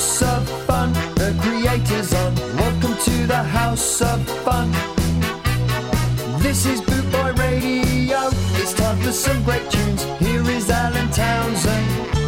House of Fun. The creators on. Welcome to the House of Fun. This is Bootboy Radio. It's time for some great tunes. Here is Alan Townsend.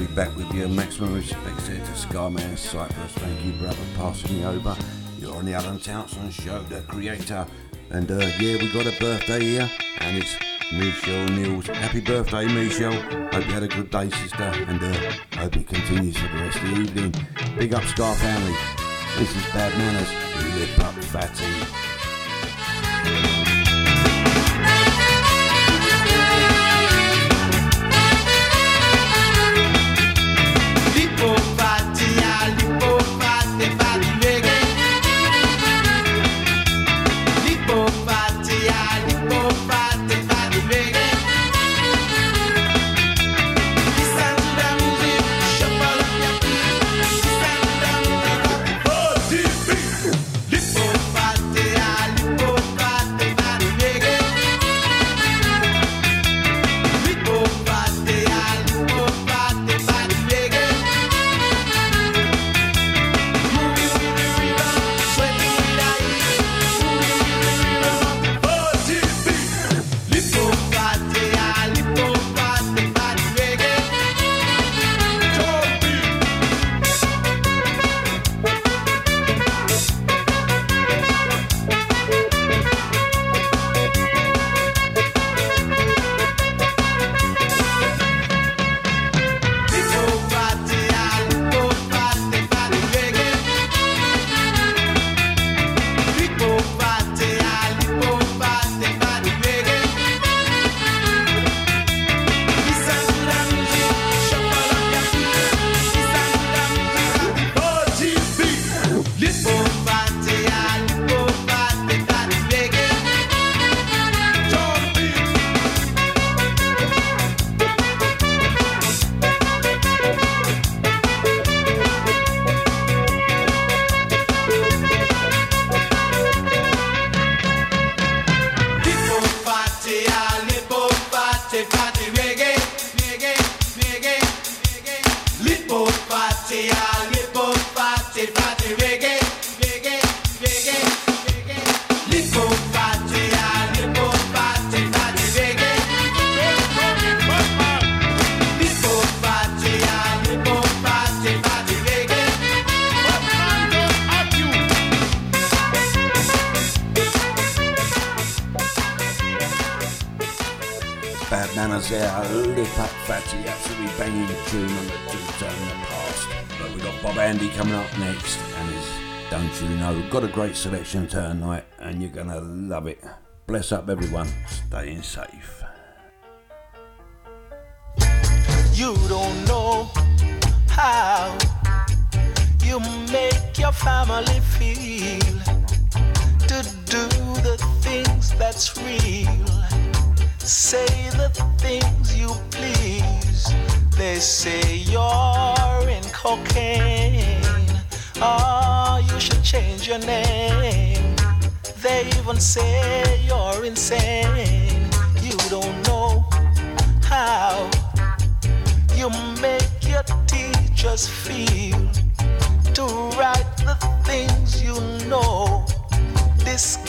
be back with you. Maximum respect there to Skyman Cypress. Thank you, brother, passing me over. You're on the Alan Townsend Show, the creator. And uh, yeah, we got a birthday here, and it's Michelle Niels. Happy birthday, Michelle. Hope you had a good day, sister, and uh, hope it continues for the rest of the evening. Big up, Ska Family. This is Bad Manners. Lip up, fatty. Selection tonight, and you're gonna love it. Bless up everyone, staying safe.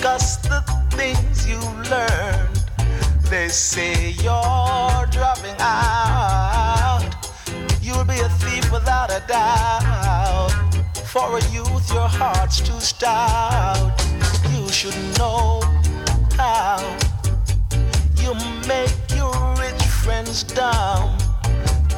Discuss the things you learned. They say you're dropping out. You'll be a thief without a doubt. For a youth, your heart's too stout. You should know how you make your rich friends dumb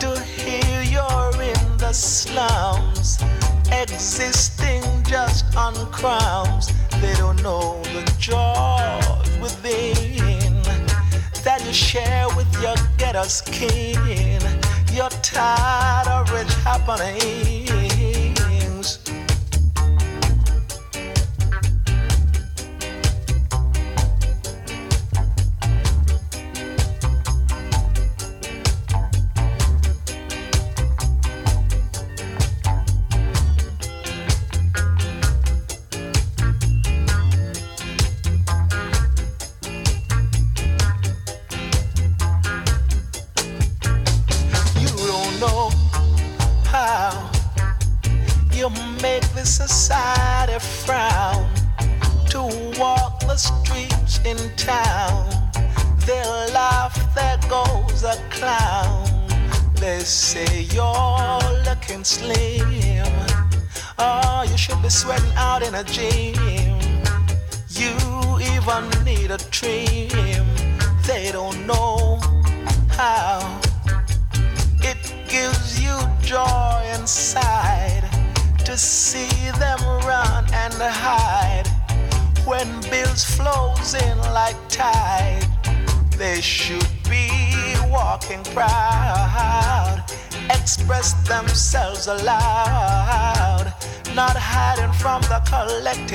to hear you're in the slums, existing just on crumbs. They don't know the joy within that you share with your ghetto skin. You're tired of rich happenings. From the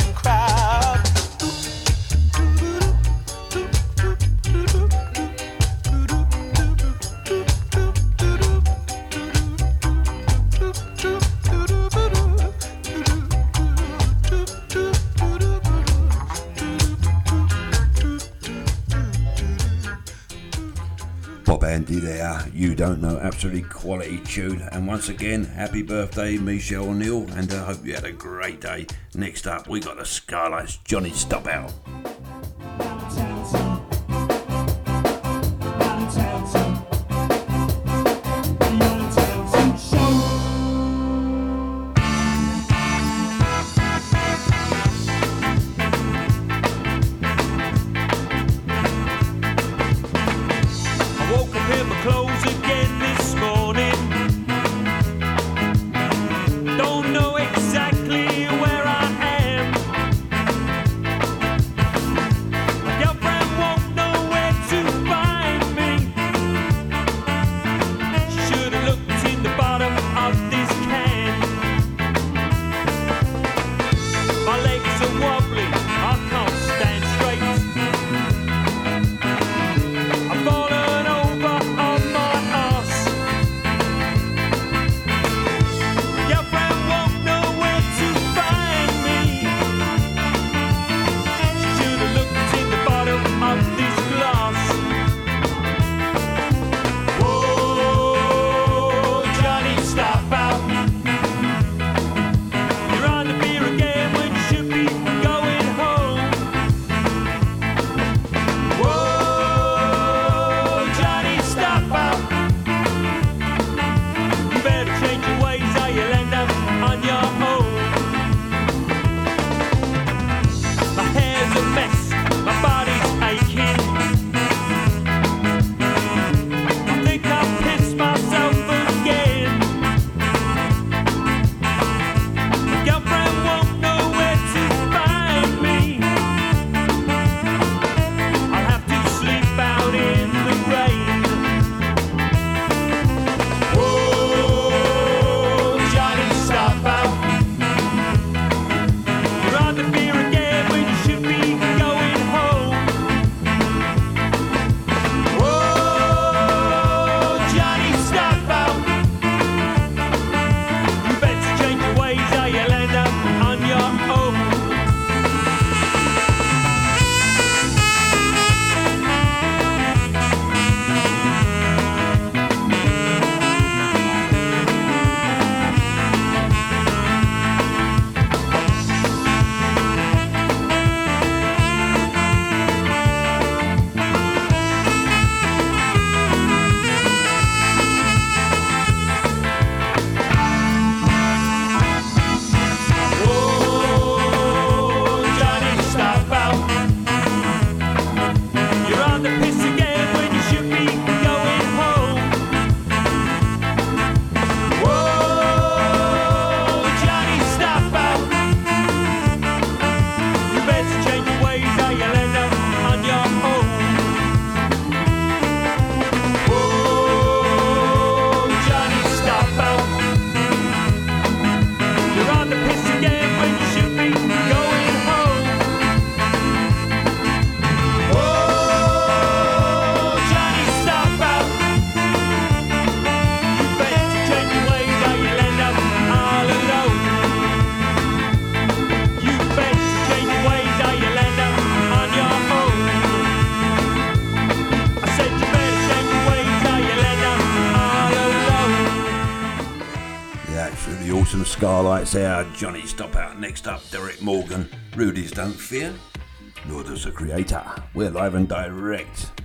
you don't know, absolutely quality tune. And once again, happy birthday, Michelle O'Neill, and I hope you had a great day. Next up, we got the Skylights, Johnny Stop Out. That's our Johnny Stop Out. Next up, Derrick Morgan. Rudy's Don't Fear. Nor does the creator. We're live and direct.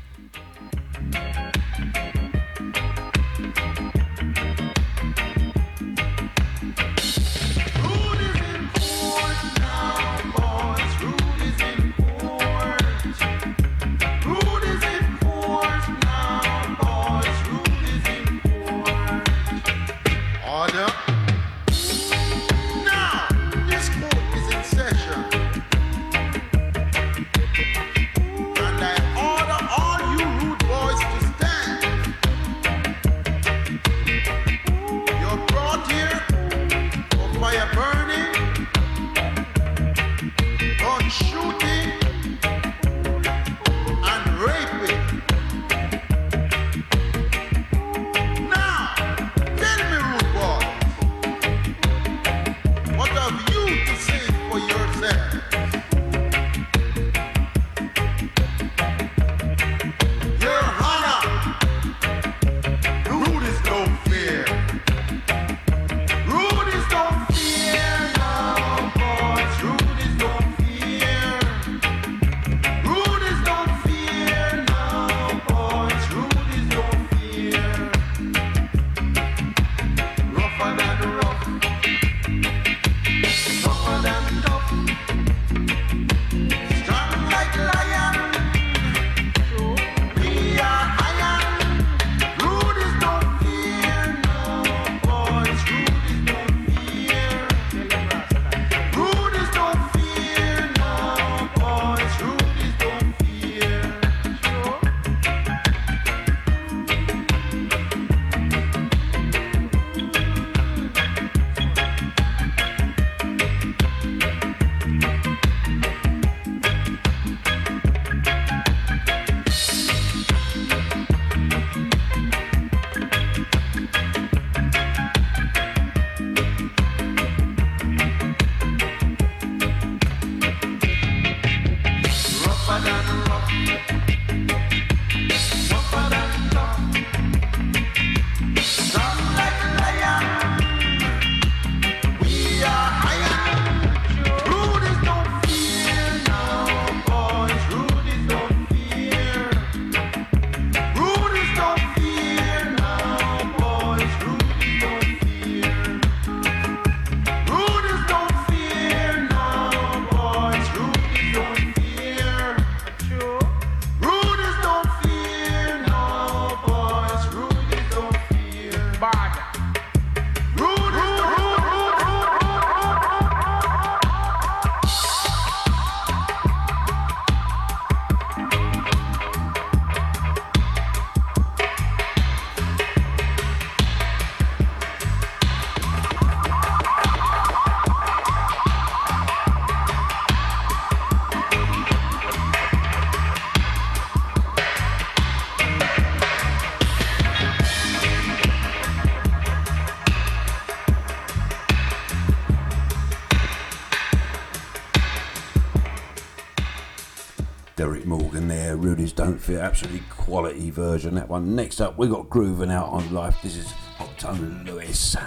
for absolutely quality version. That one. Next up, we got Grooving Out on Life. This is Hopeton Lewis.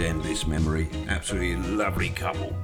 Endless memory. Absolutely lovely couple.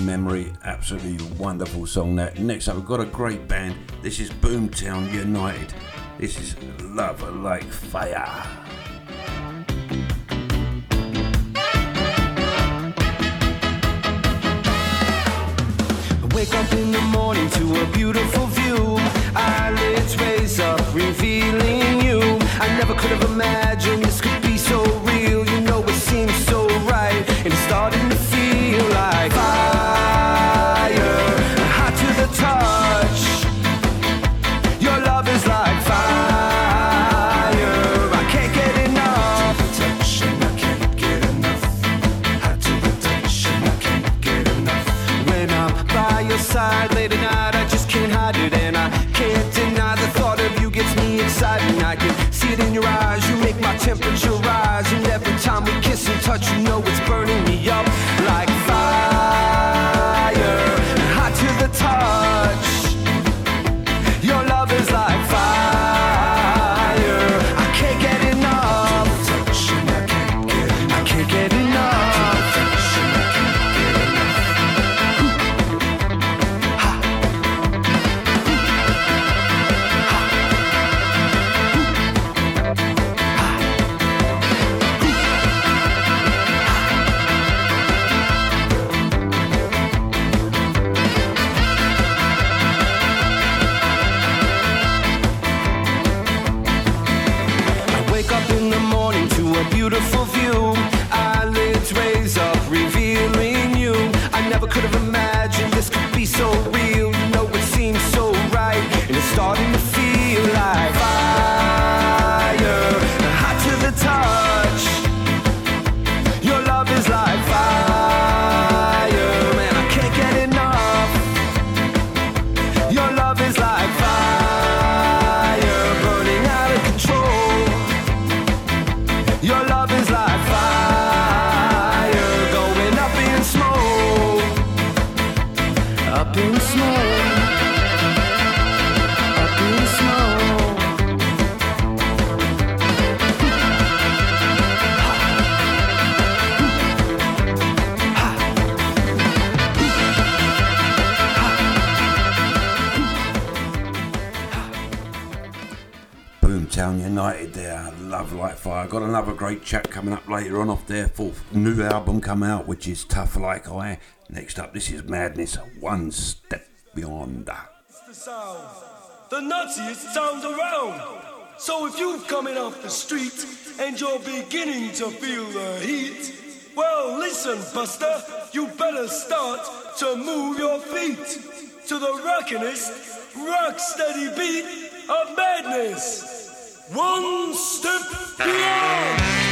Memory. Absolutely wonderful song that. Next up, we've got a great band. This is Boomtown United. This is Love Like Fire. wake up in the morning to a beautiful view. Eyelids raise up, revealing you. I never could have in touch, you know it's burning me. Great chat coming up later on off their fourth new album come out, which is Tough Like I. Next up, this is Madness, One Step Beyond the sound, the nuttiest sound around. So if you're coming off the street and you're beginning to feel the heat, well, listen, Buster, you better start to move your feet to the rockinest, rock steady beat of madness. One step beyond.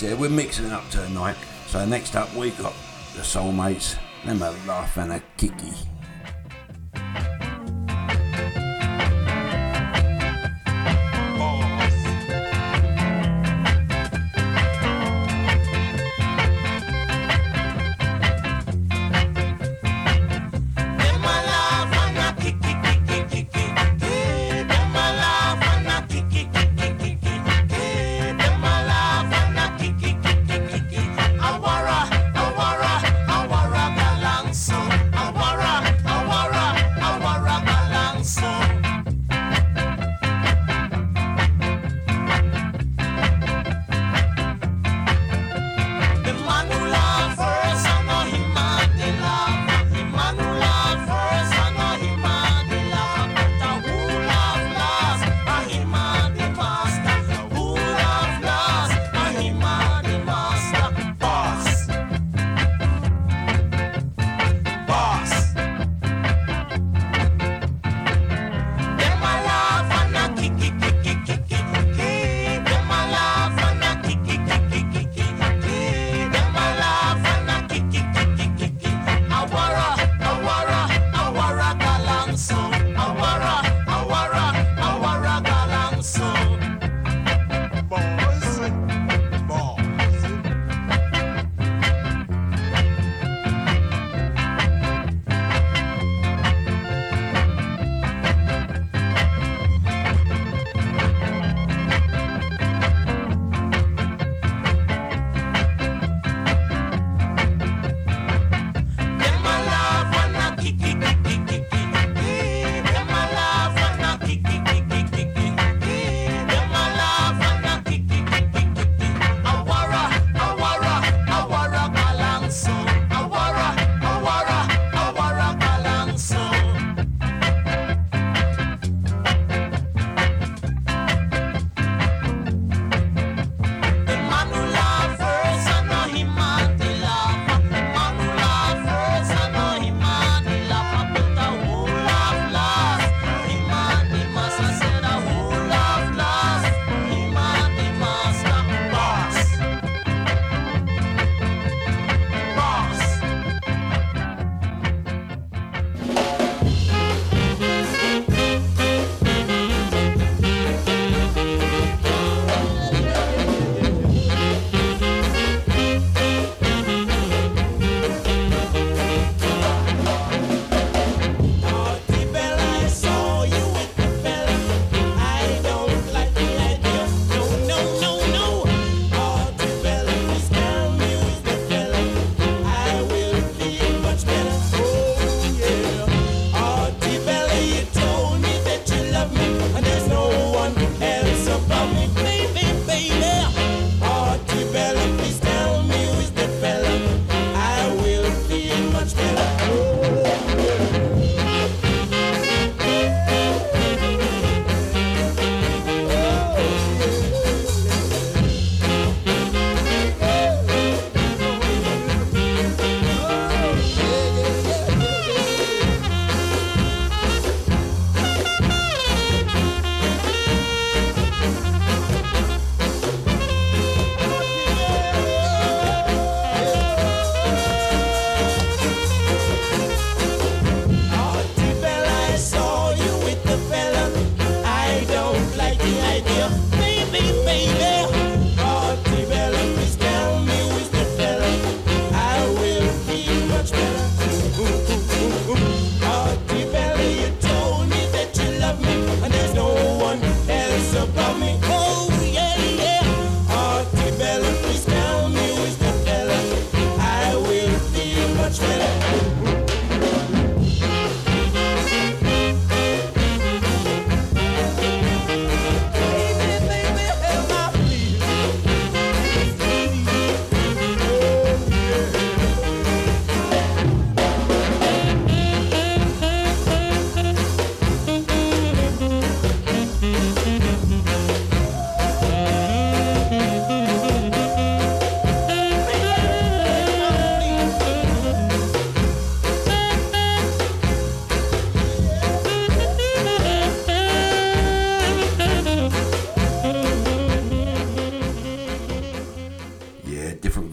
There. We're mixing it up tonight. So next up we got the Soulmates, them a laugh and a kicky.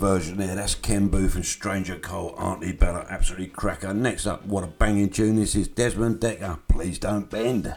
version there. That's Ken Boothe and Stranger Cole, Artibella, absolutely cracker. Next up, what a banging tune this is Desmond Dekker. Please don't bend.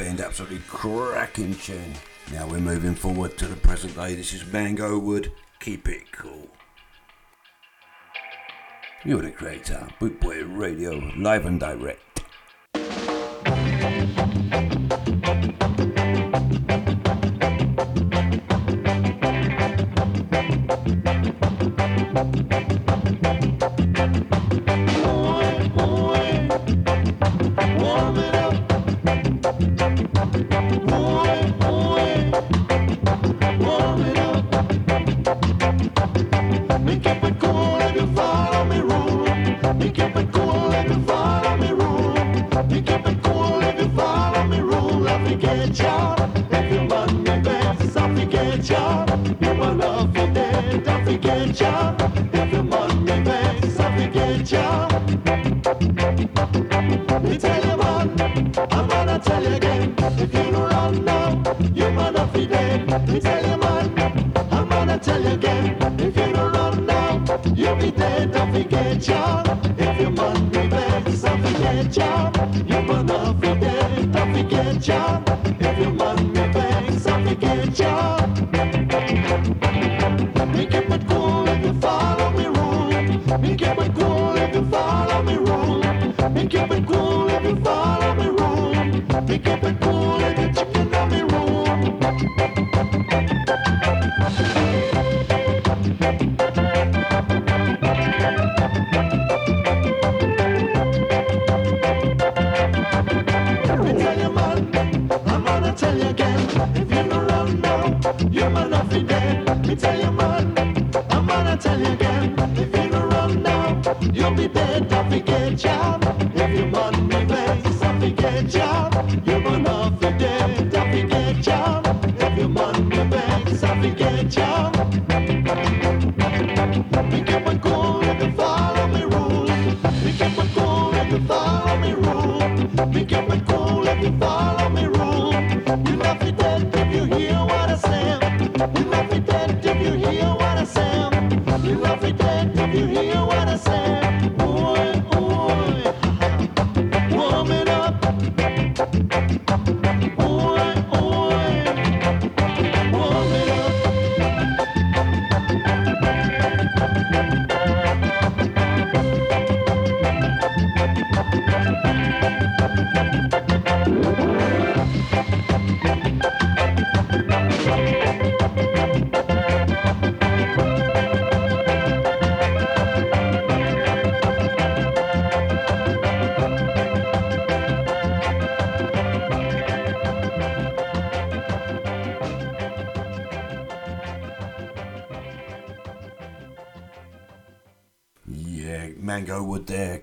band, absolutely cracking tune. Now we're moving forward to the present day. This is Mango Wood, keep it cool. You're the creator, Boot Boy Radio, live and direct.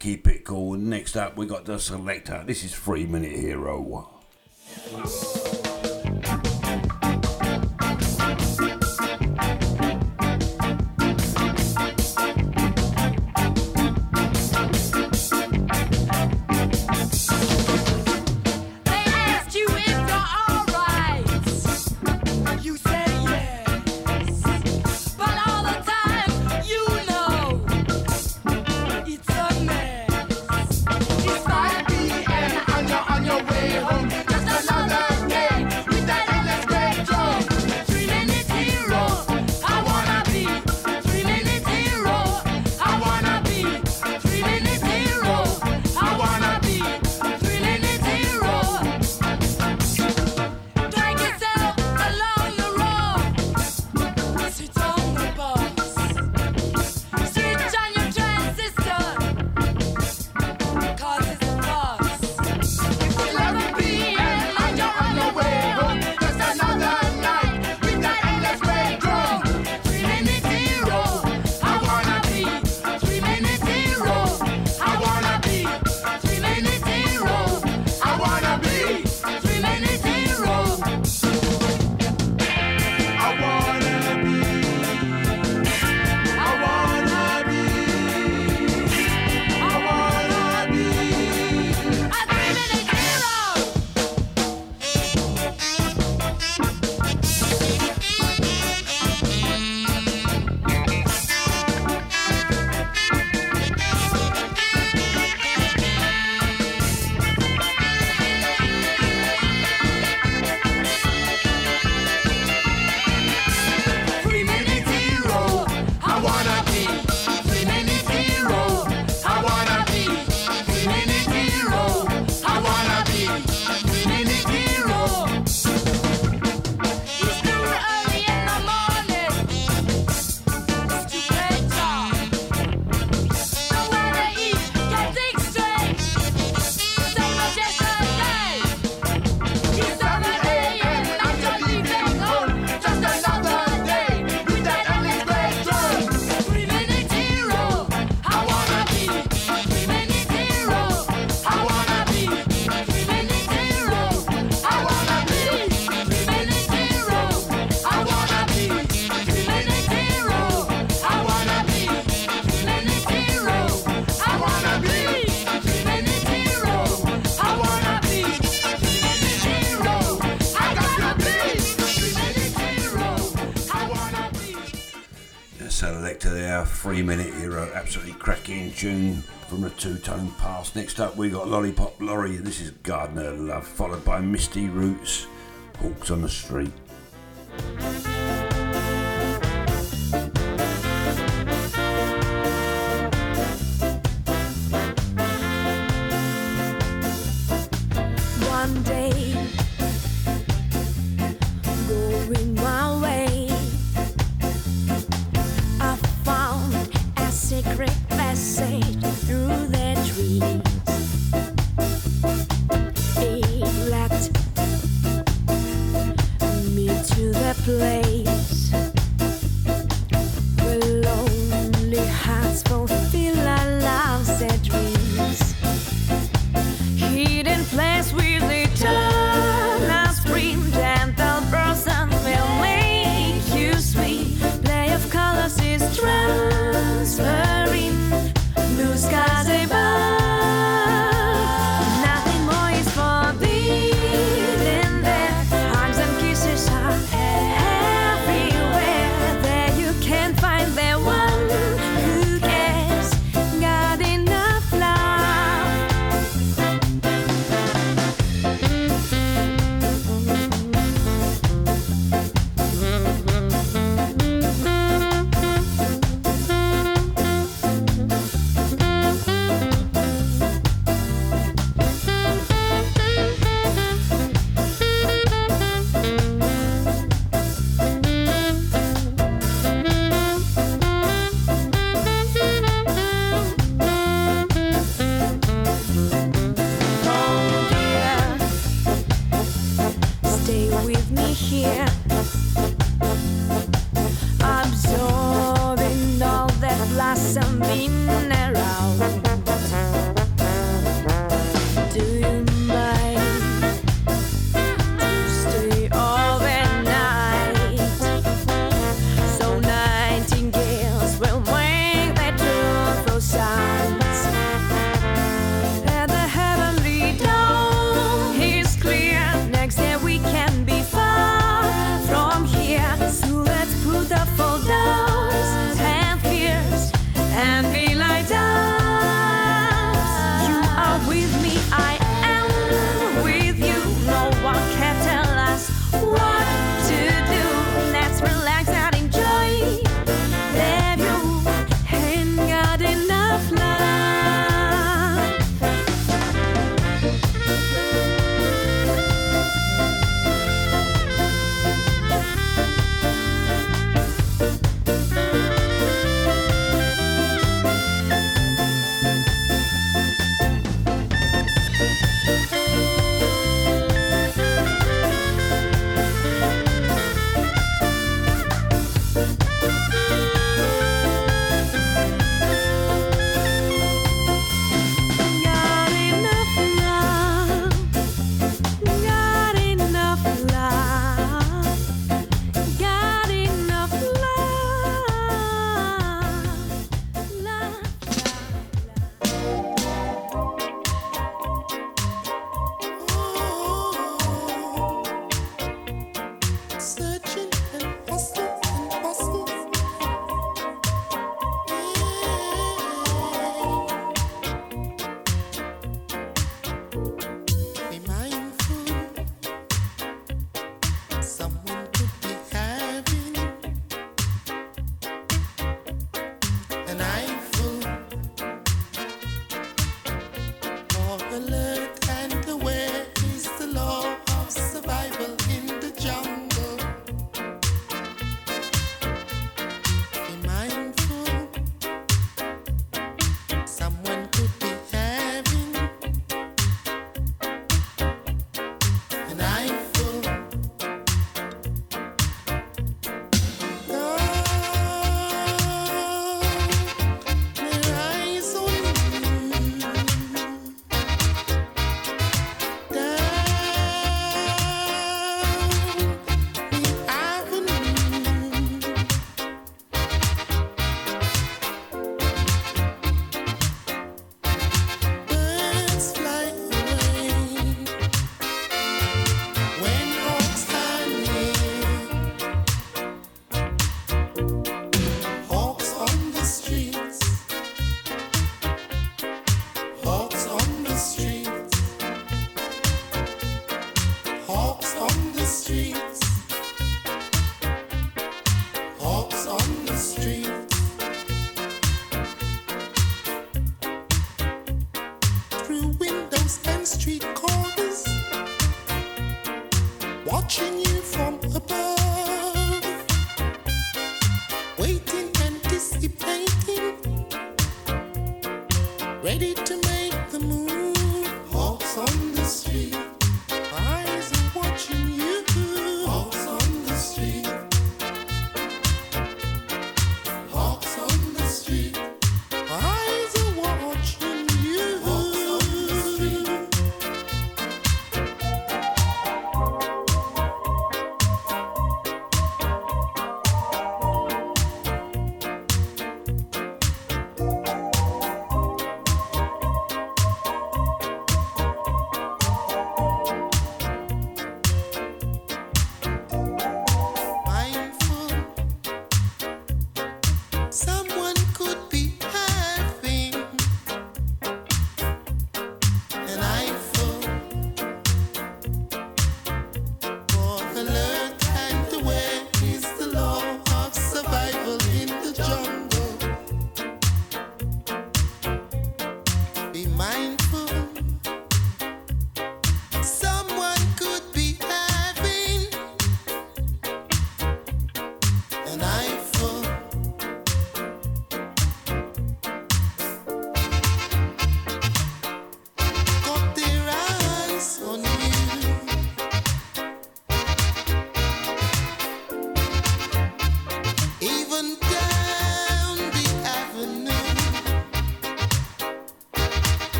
keep it cool. Next up, we got the Selecter. This is Three Minute Hero. 90 minute Hero, uh, Absolutely cracking tune from the two tone past. Next up, we got Lollipop Lorry. This is Gardener Love, followed by Misty Roots, Hawks on the Street.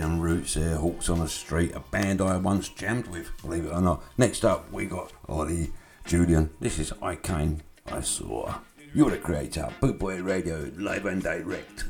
Indian roots there, Hawks on the Street, a band I once jammed with, believe it or not. Next up, we got Ollie Julian. This is I Can I Saw. You're the creator, Boot Boy Radio, live and direct.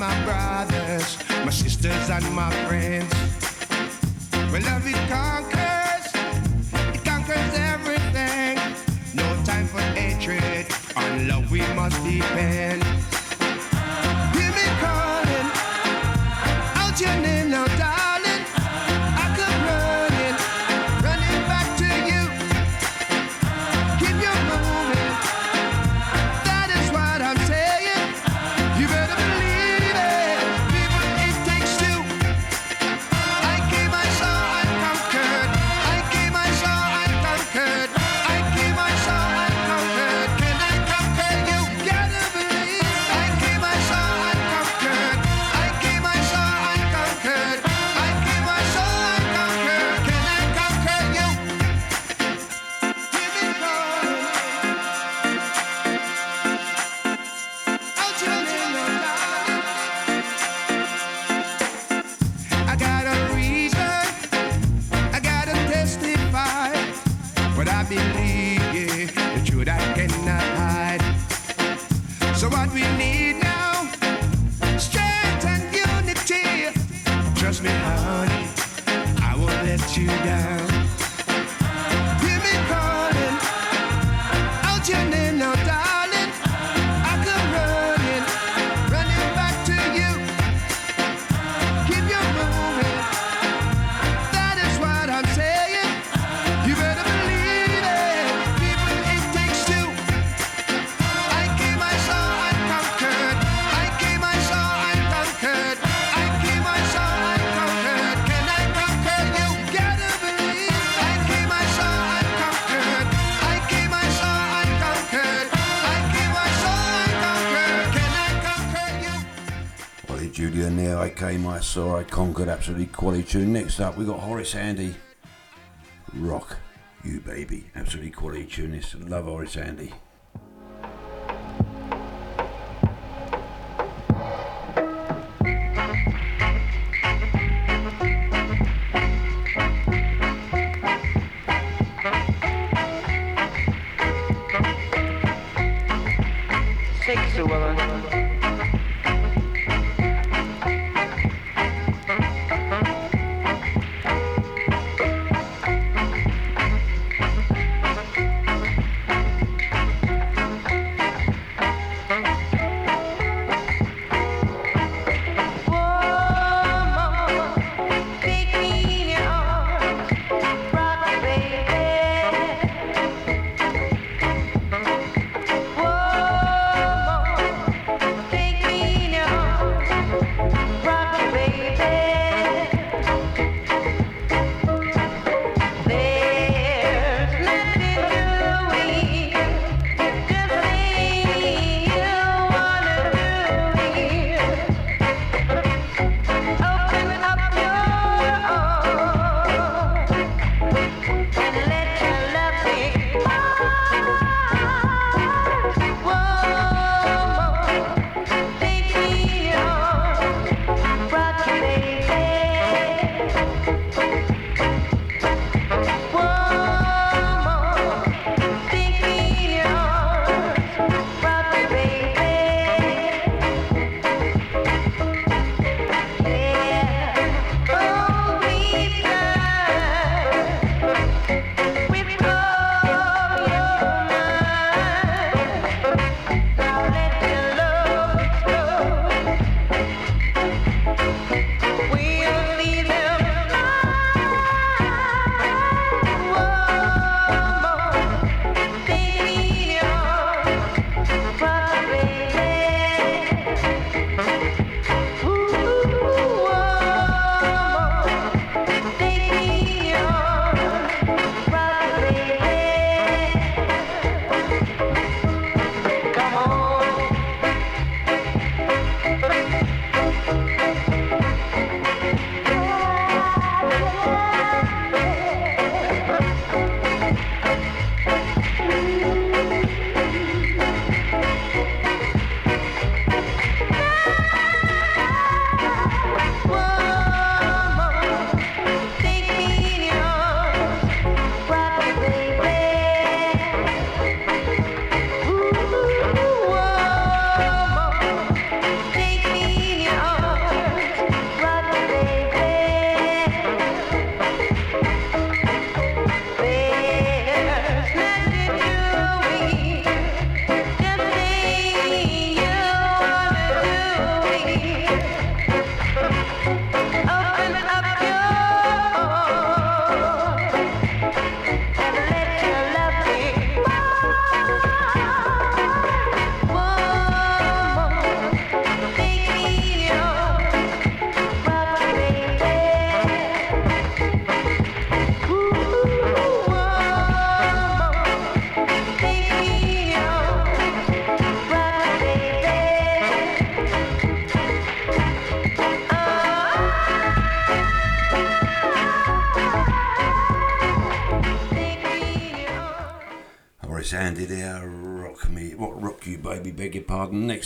my brothers, my sisters, and my friends. Well, love it conquers, it conquers everything. No time for hatred, on love we must depend. Hear me calling out your name. or I conquered absolutely quality tune. Next up, we got Horace Andy. Rock, you baby, absolutely quality tune. This love Horace Andy.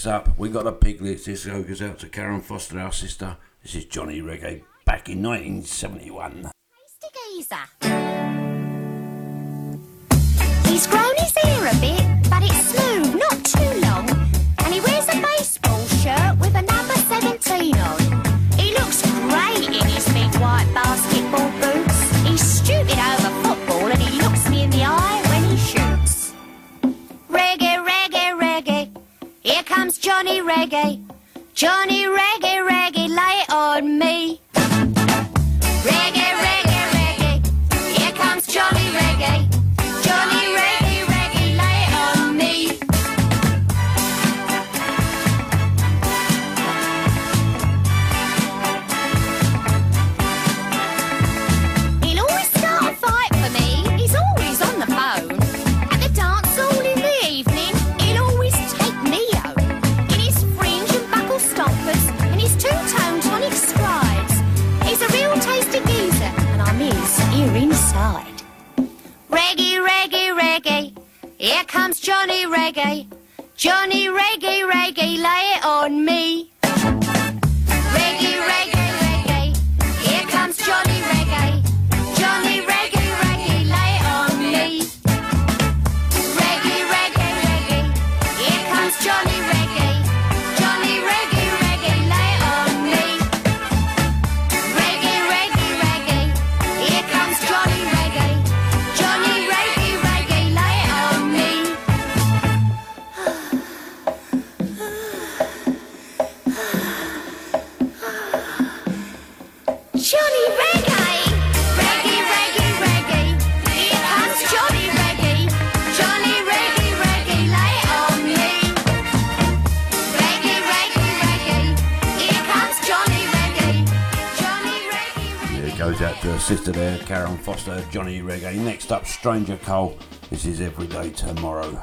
Next up, we got the Piglets. This goes out to Karen Foster, our sister. This is Johnny Reggae back in 1971. sister there, Karen Foster, Johnny Reggae. Next up, Stranger Cole. This is Everyday Tomorrow.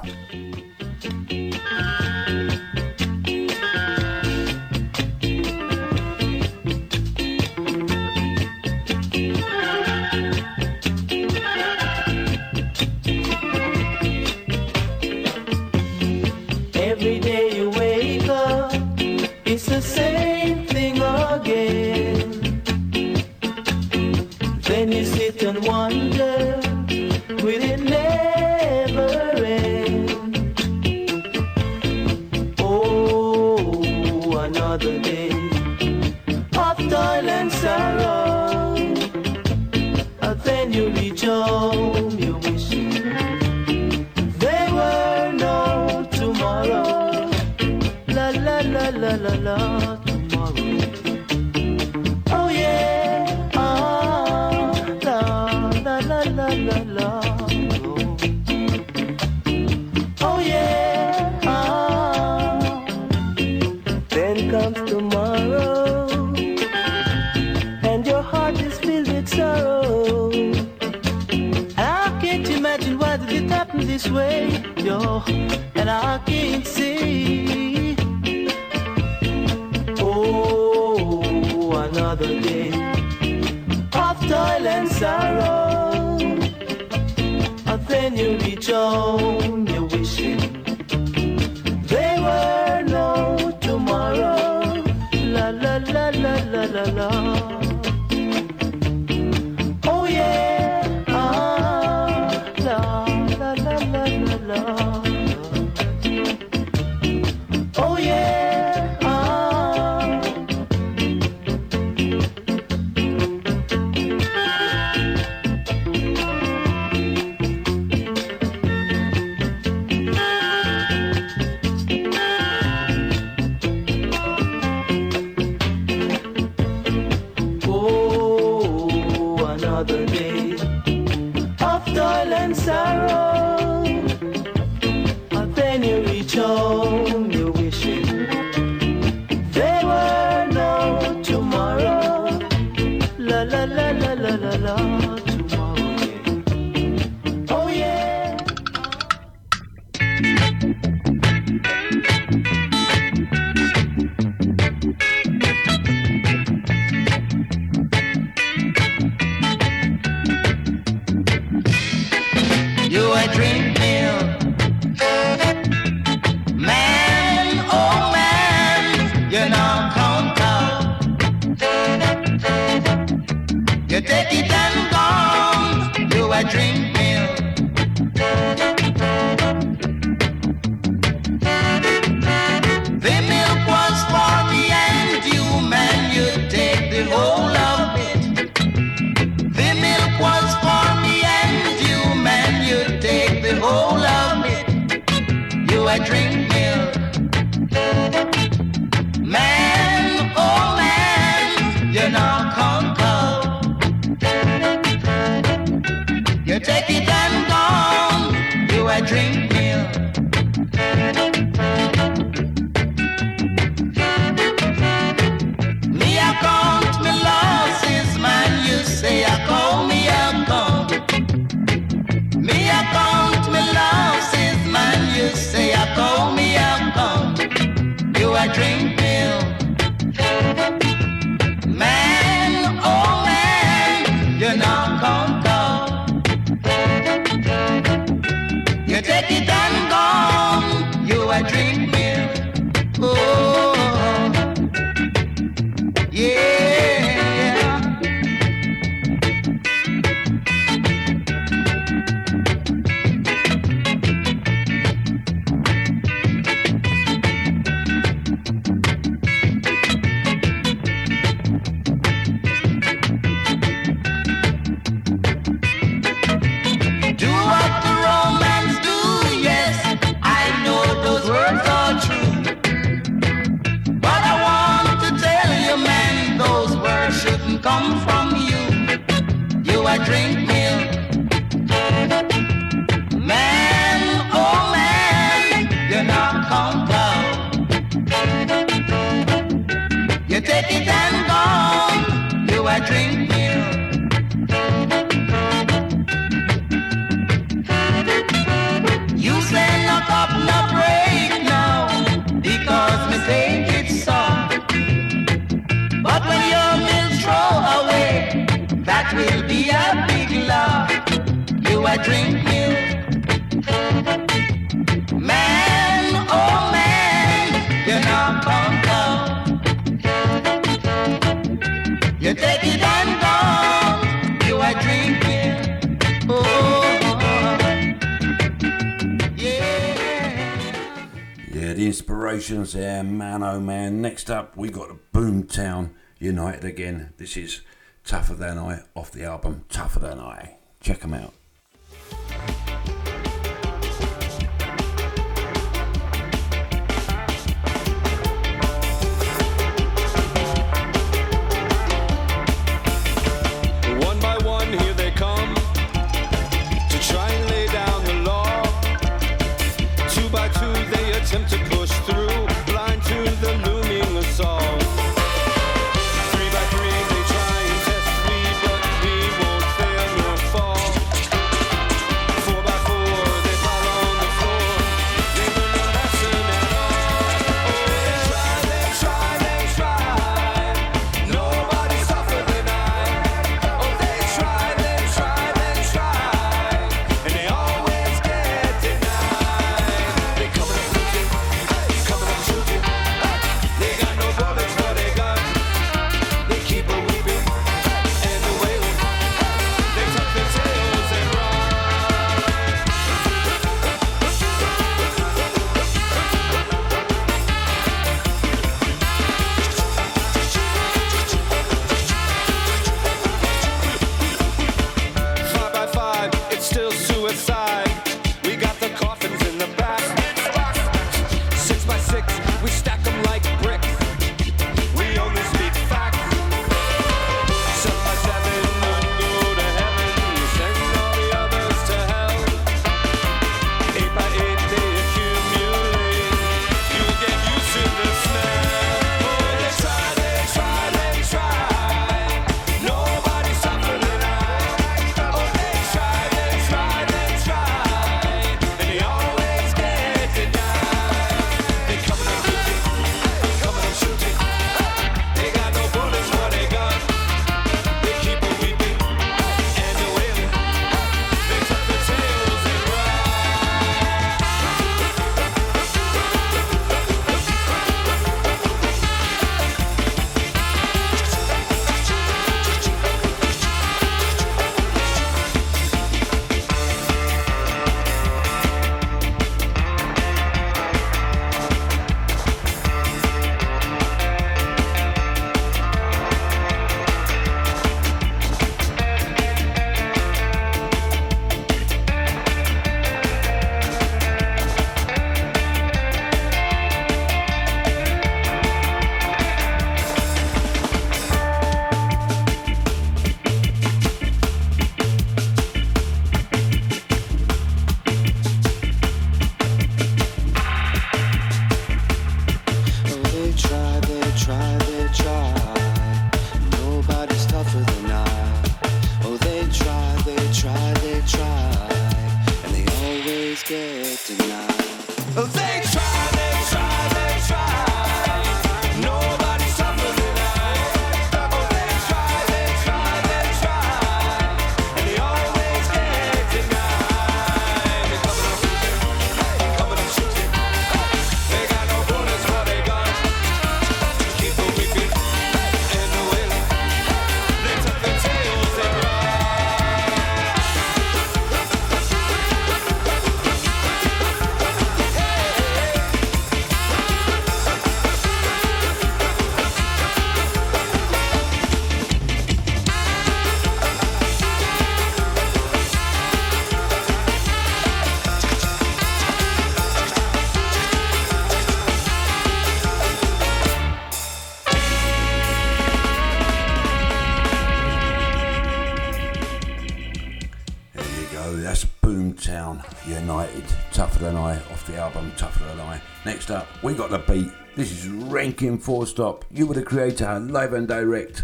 full stop. You were the creator, live and direct.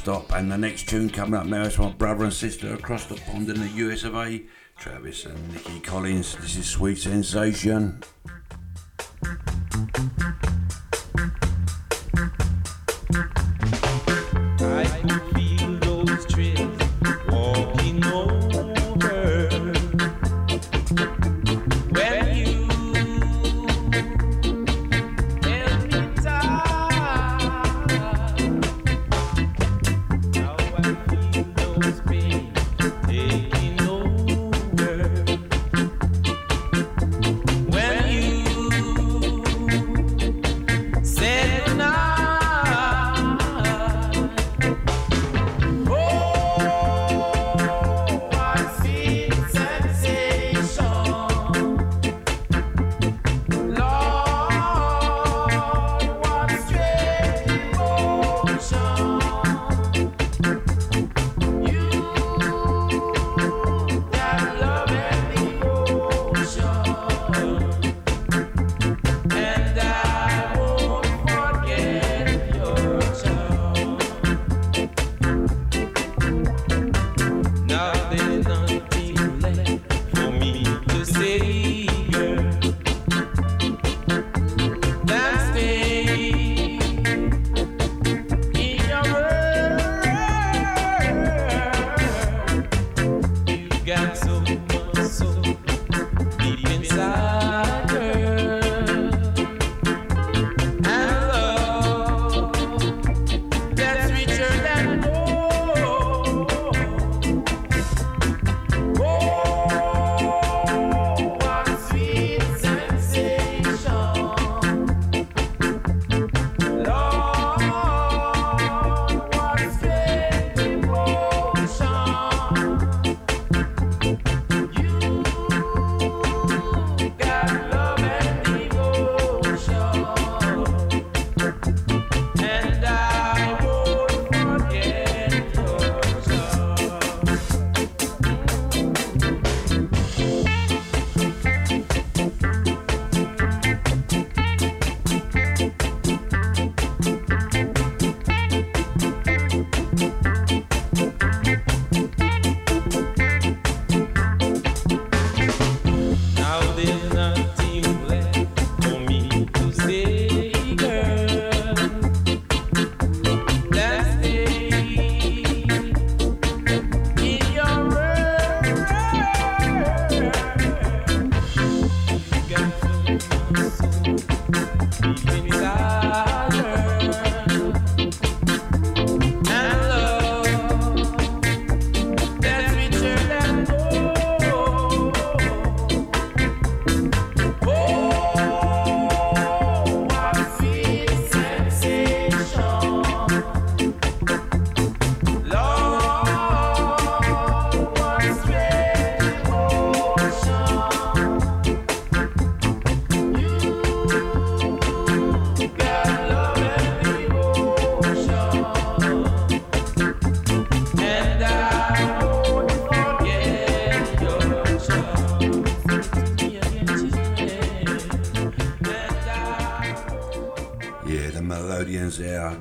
stop. And the next tune coming up now is my brother and sister across the pond in the US of A, Travis and Nikki Collins. This is Sweet Sensation.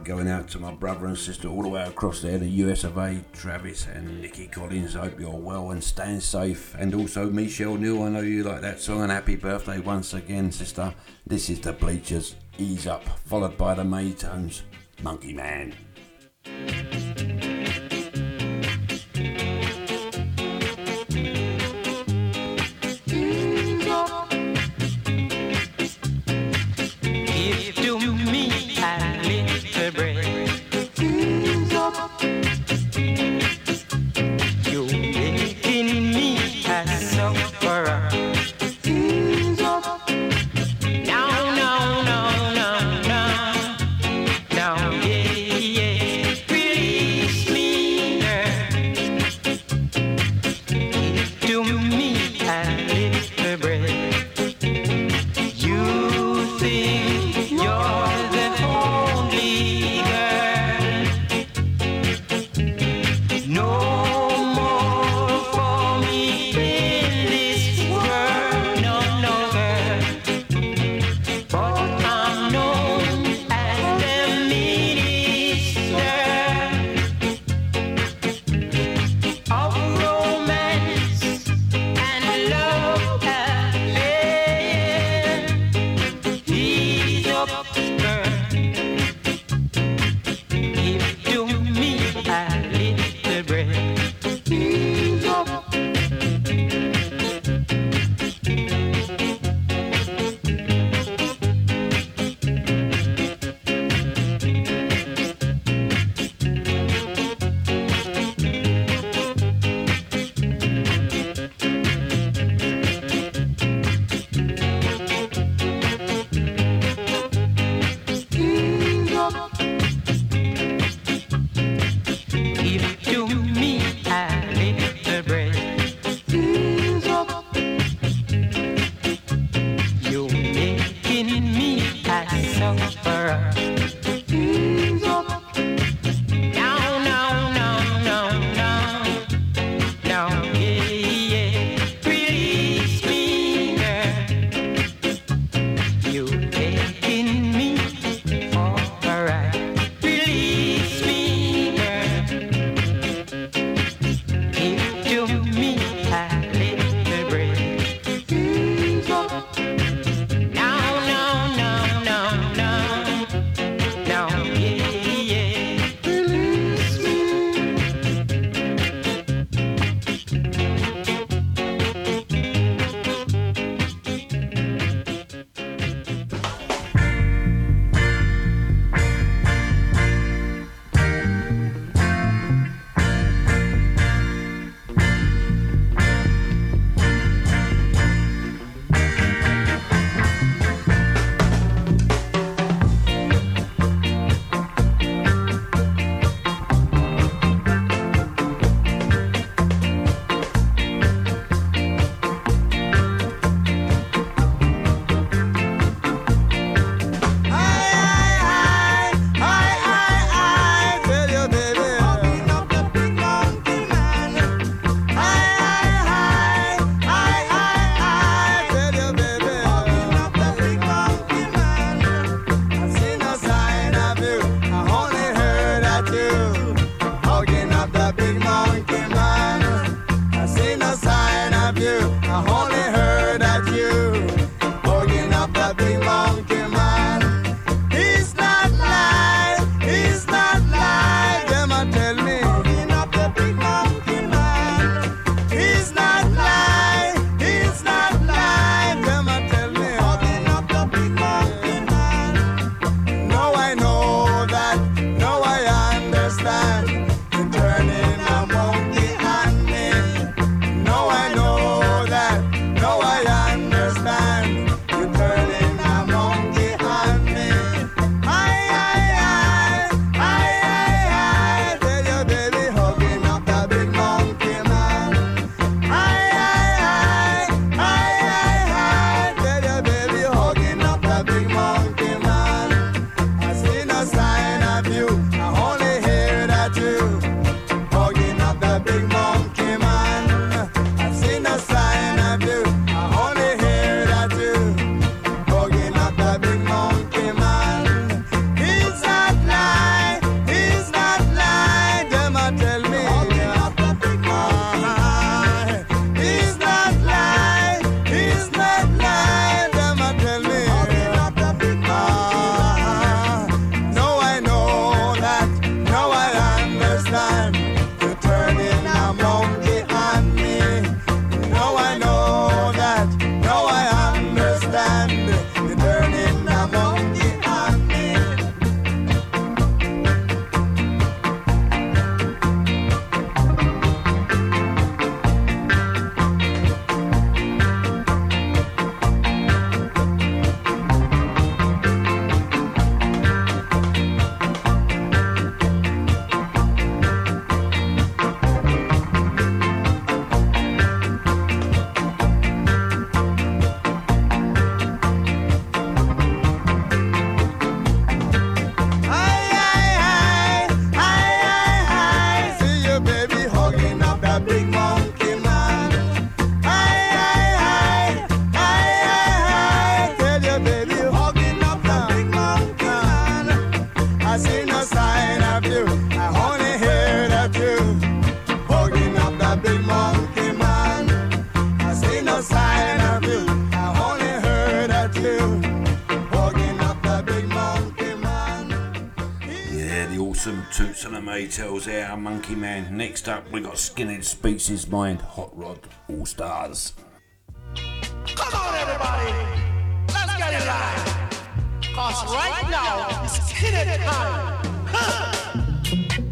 going out to my brother and sister all the way across there, the US of A, Travis and Nikki Collins. Hope you're well and staying safe. And also Michelle New, I know you like that song, and happy birthday once again, sister. This is the Bleechers, Ease Up, followed by the Maytones, Monkey Man. Skinhead Speaks His Mind, Hot Rod All Stars. Come on, everybody. Let's get in line. Cause right now, it's skinhead time. Huh.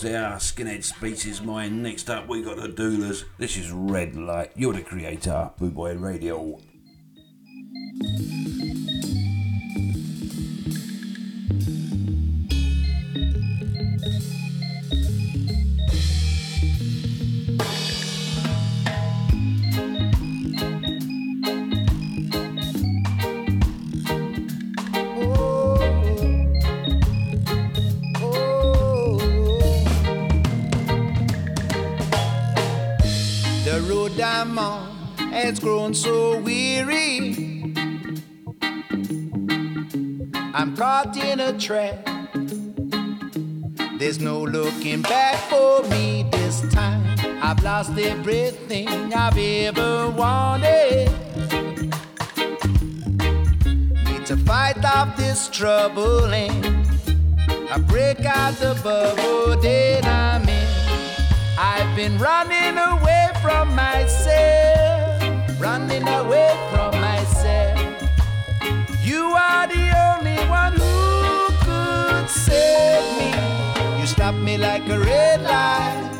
Stars there, Skinhead Speaks His Mind. Next up, we got the Dualers. This is Red Light. You're the creator, Boo Boy Radio. I'm on has grown so weary. I'm caught in a trap. There's no looking back for me this time. I've lost everything I've ever wanted. Need to fight off this trouble and I break out the bubble that I'm. I've been running away from myself, running away from myself. You are the only one who could save me. You stop me like a red light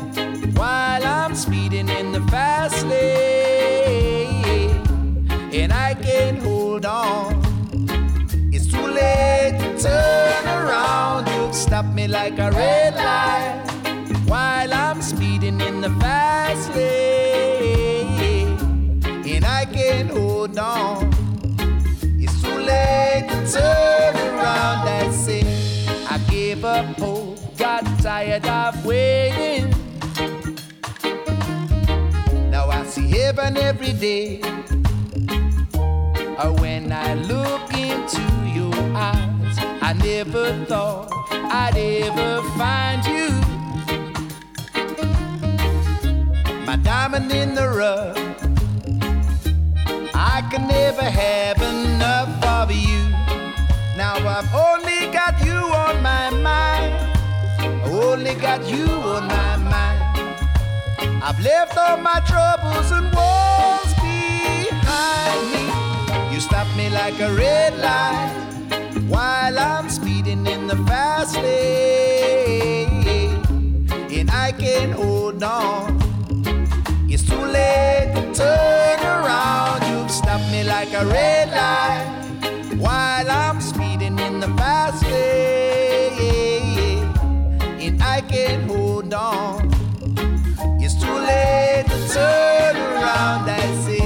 while I'm speeding in the fast lane, and I can't hold on. It's too late to turn around. You stop me like a red light while I'm speeding in the fast lane, and I can't hold on. It's too late to turn around. I say I gave up hope, got tired of waiting. Now I see heaven every day. Or when I look into your eyes, I never thought I'd ever find you. my diamond in the rough. I can never have enough of you. Now I've only got you on my mind. Only got you on my mind. I've left all my troubles and walls behind me. You stop me like a red light while I'm speeding in the fast lane. And I can hold on it's too late to turn around. You've stopped me like a red light while I'm speeding in the fast lane, and I can't hold on. It's too late to turn around. I say.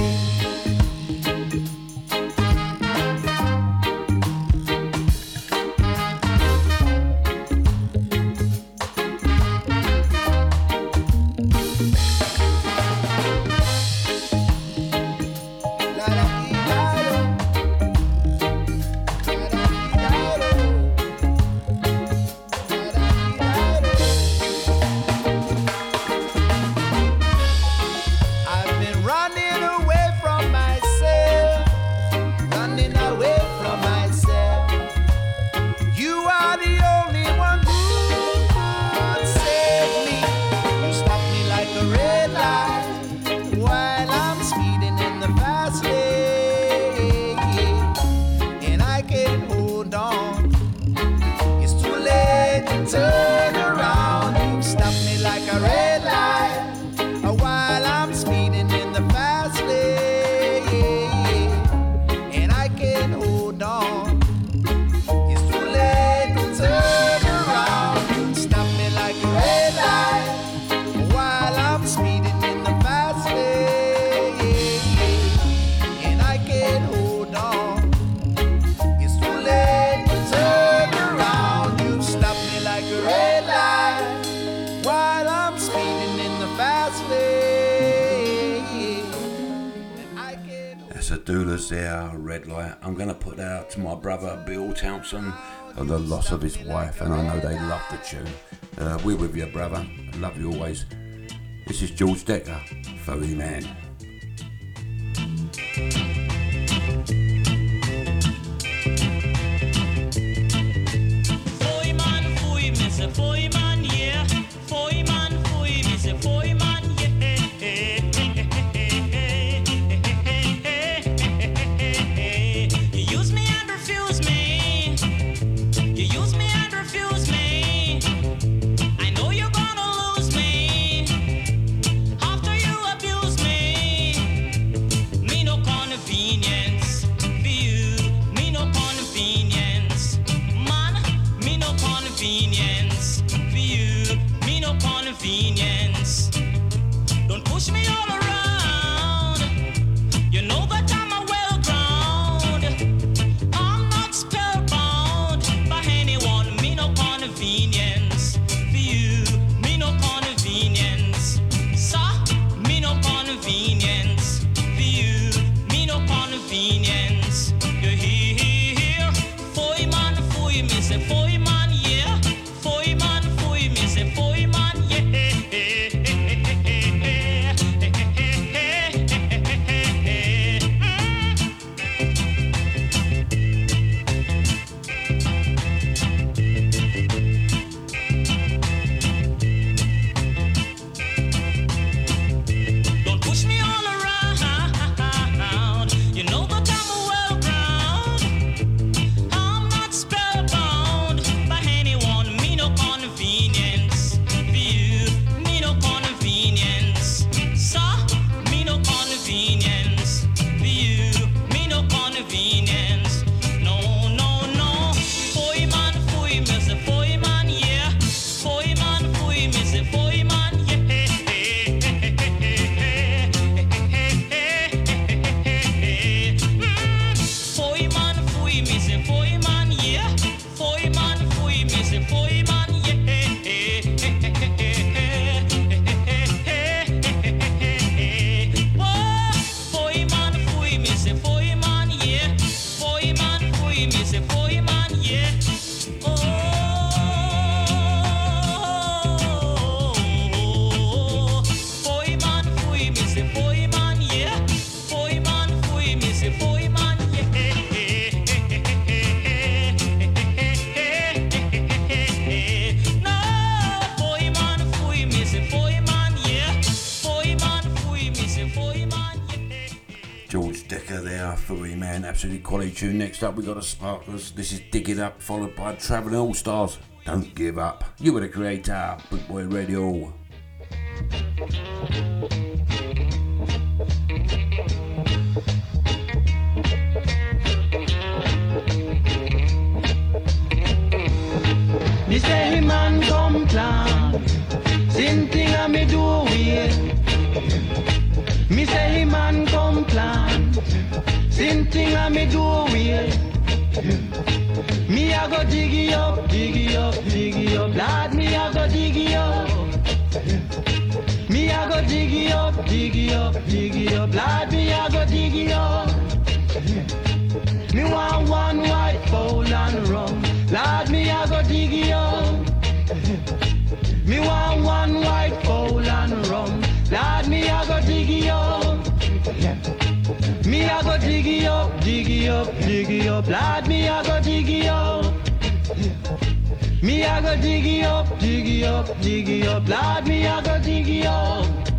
was our red light. I'm going to put out to my brother Bill Townsend and the loss of his wife, and I know they love the tune. Uh, we're with you, brother. Love you always. This is George Dekker, Foley Man. next up, we got a Sparklers. This is Dig It Up, followed by Traveling All Stars. Don't give up. You were the creator, Bootboy Radio. Diggy up, diggy up, lad. Me I go diggy up. Me want one white bowl and rum. Lord, me a go diggy up. Me want one white bowl and rum. Lord, me a go diggy up. Me a go diggy up, diggy up, diggy up. Lord, me I go diggy up. Me a go diggy up, diggy up, diggy up. Lord, me a go diggy up.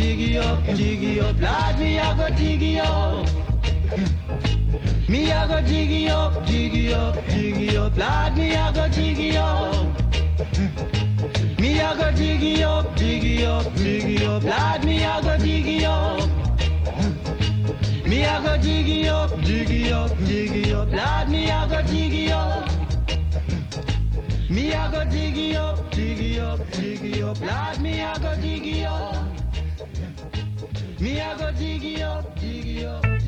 Up, diggy up, diggy up. Lord, me a go diggy up. Me a go diggy up, diggy up, diggy up. Lord, me a go diggy up. Me a go diggy up, diggy up, diggy up. Lord, me a go diggy up. Me a go diggy up, diggy up, diggy up. Lord, me a go diggy up. Me a go diggy up, diggy up, diggy up. Lord, me a go diggy up. Me a go diggy up, diggy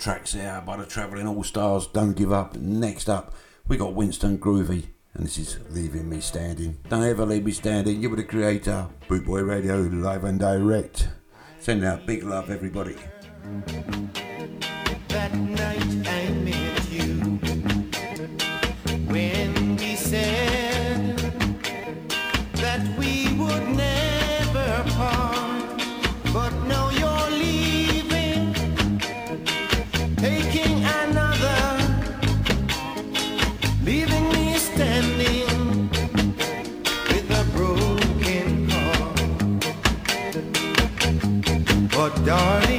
tracks out by the Travelling All Stars, Don't Give Up. Next up, we got Winston Groovy, and this is Leaving Me Standing. Don't ever leave me standing. You were the creator. Bootboy Radio, live and direct. Sending out big love, everybody. Darling.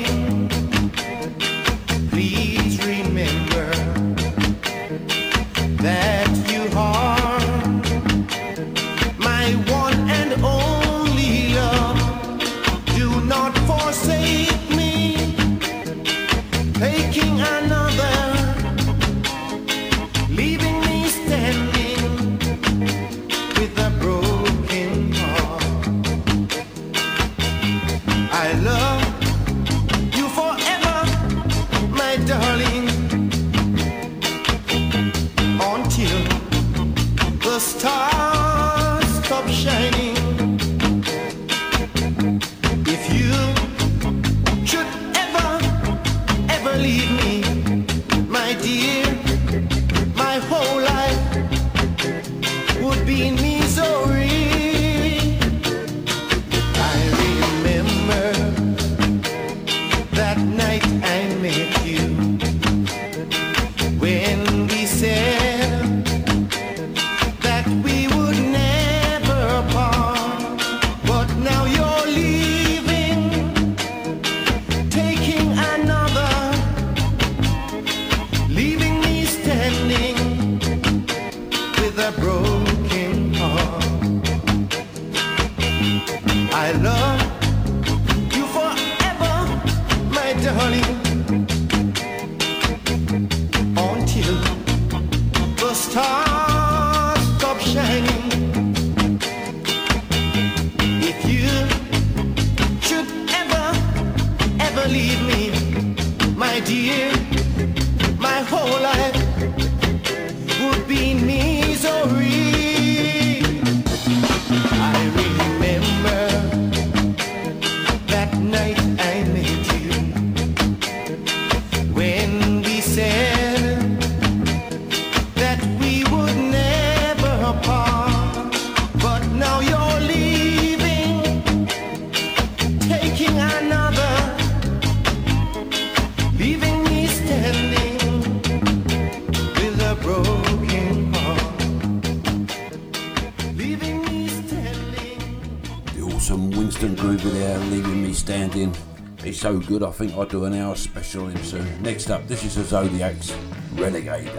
some Winston Groovy there, leaving me standing. He's so good, I think I'll do an hour special on him soon. Next up, this is the Zodiacs Renegade.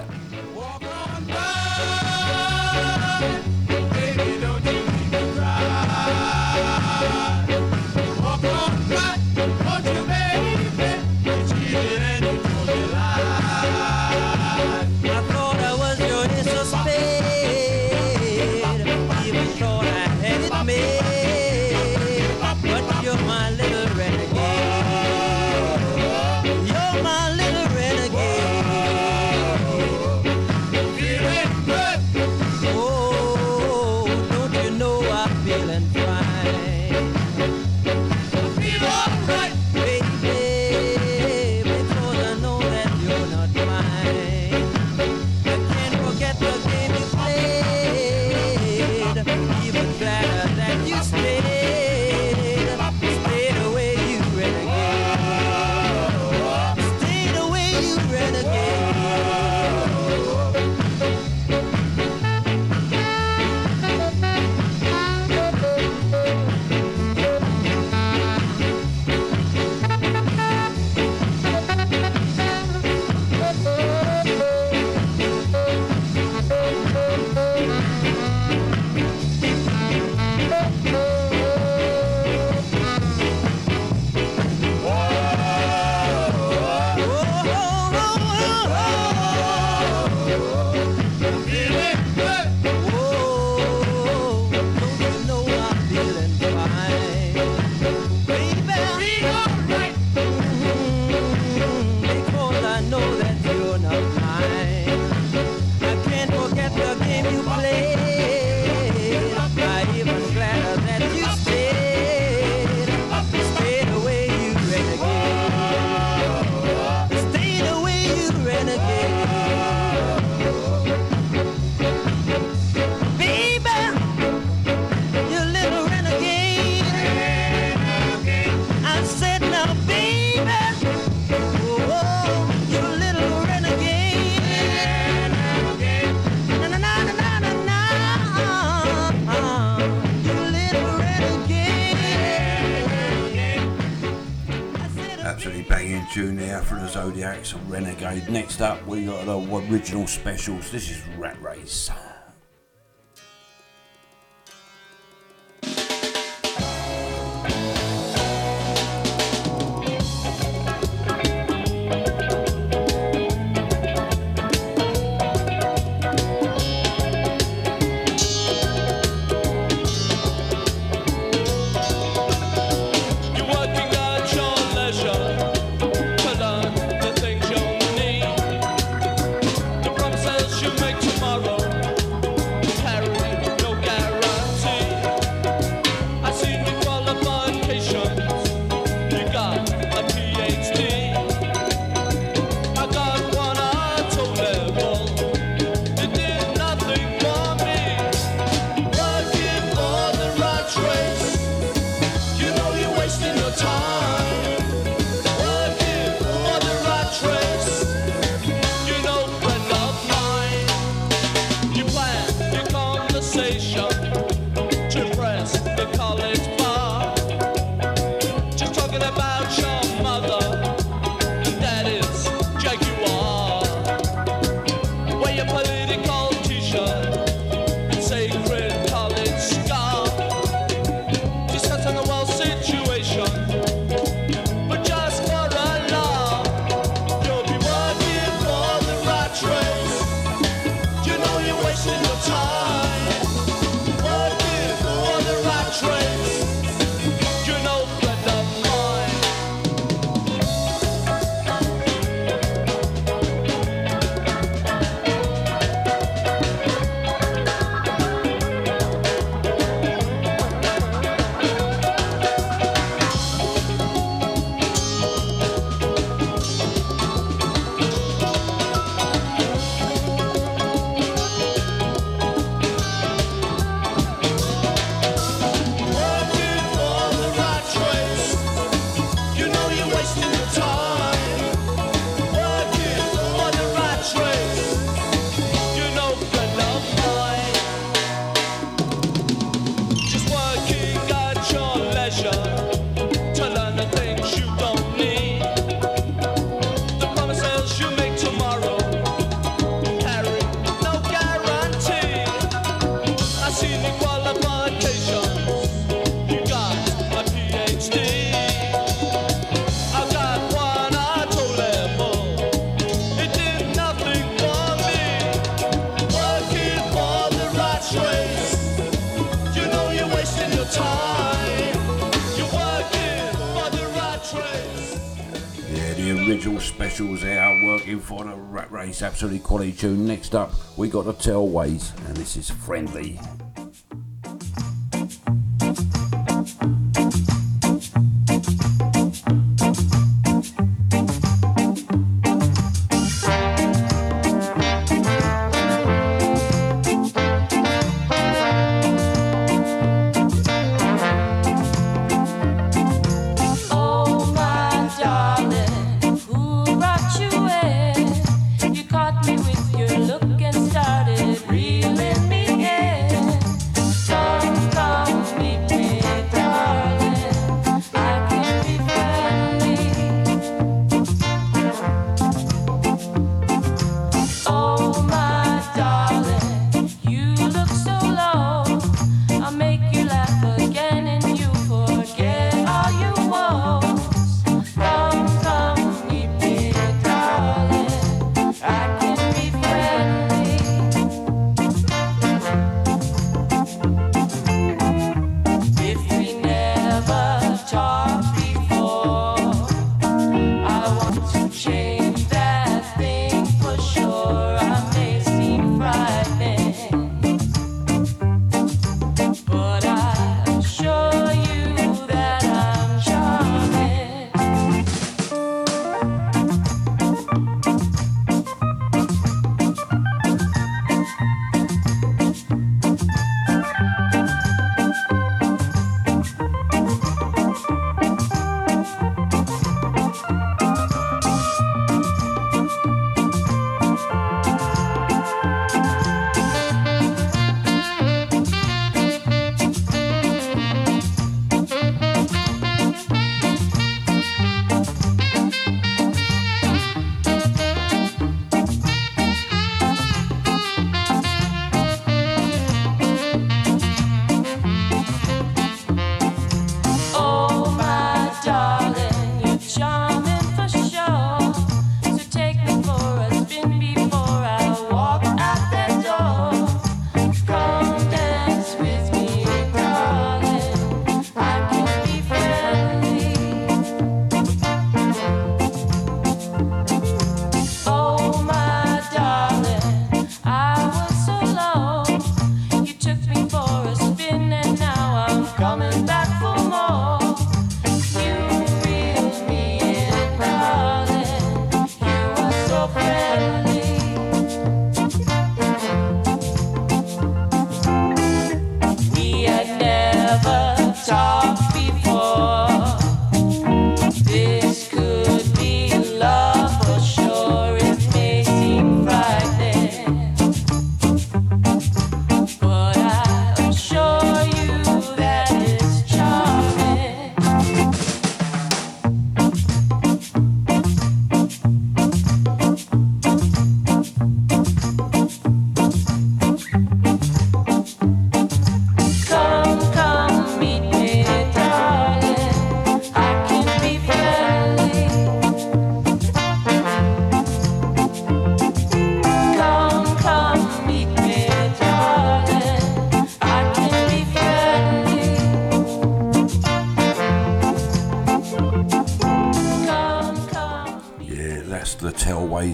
original specials. This is Rat Race. absolutely quality tune. Next up, we got the Tell Ways, and this is Friendly.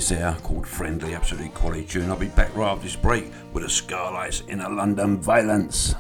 There, called Friendly, absolutely quality tune. I'll be back right after this break with the Scarlights in a London Violence.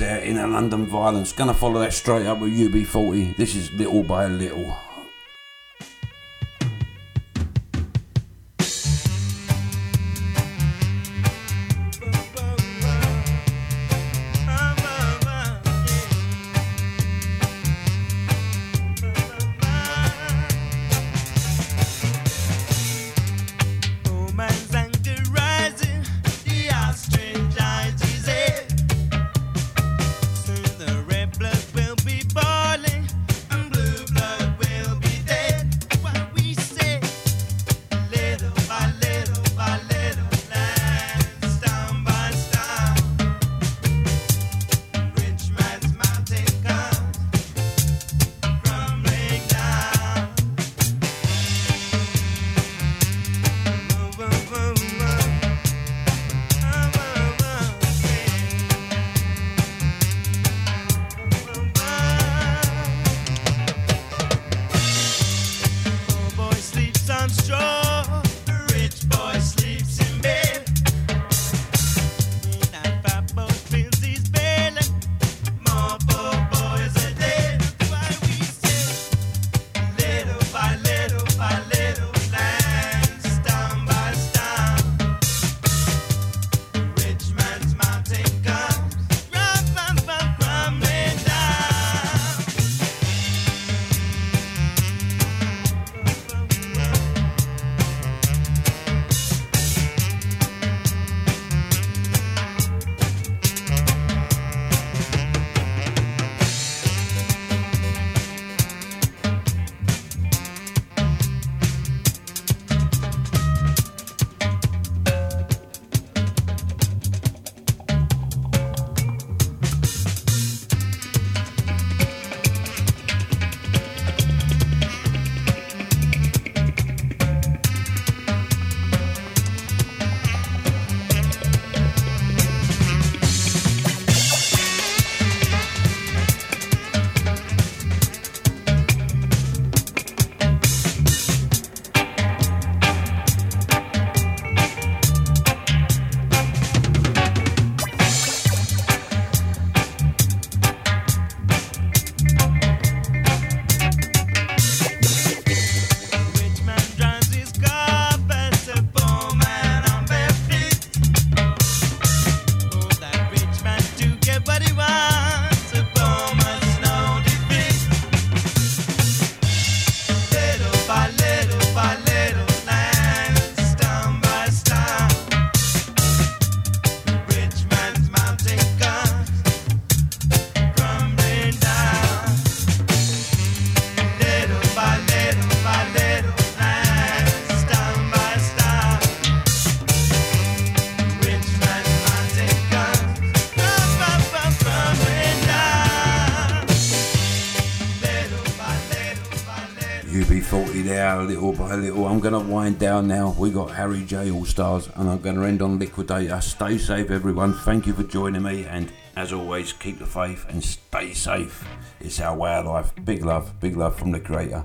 in a London violence. Gonna follow that straight up with UB40. This is little by little. a little. I'm going to wind down now. We got Harry J All Stars, and I'm going to end on Liquidator. Stay safe, everyone. Thank you for joining me, and as always, keep the faith and stay safe. It's our way of life. Big love, big love from the Creator.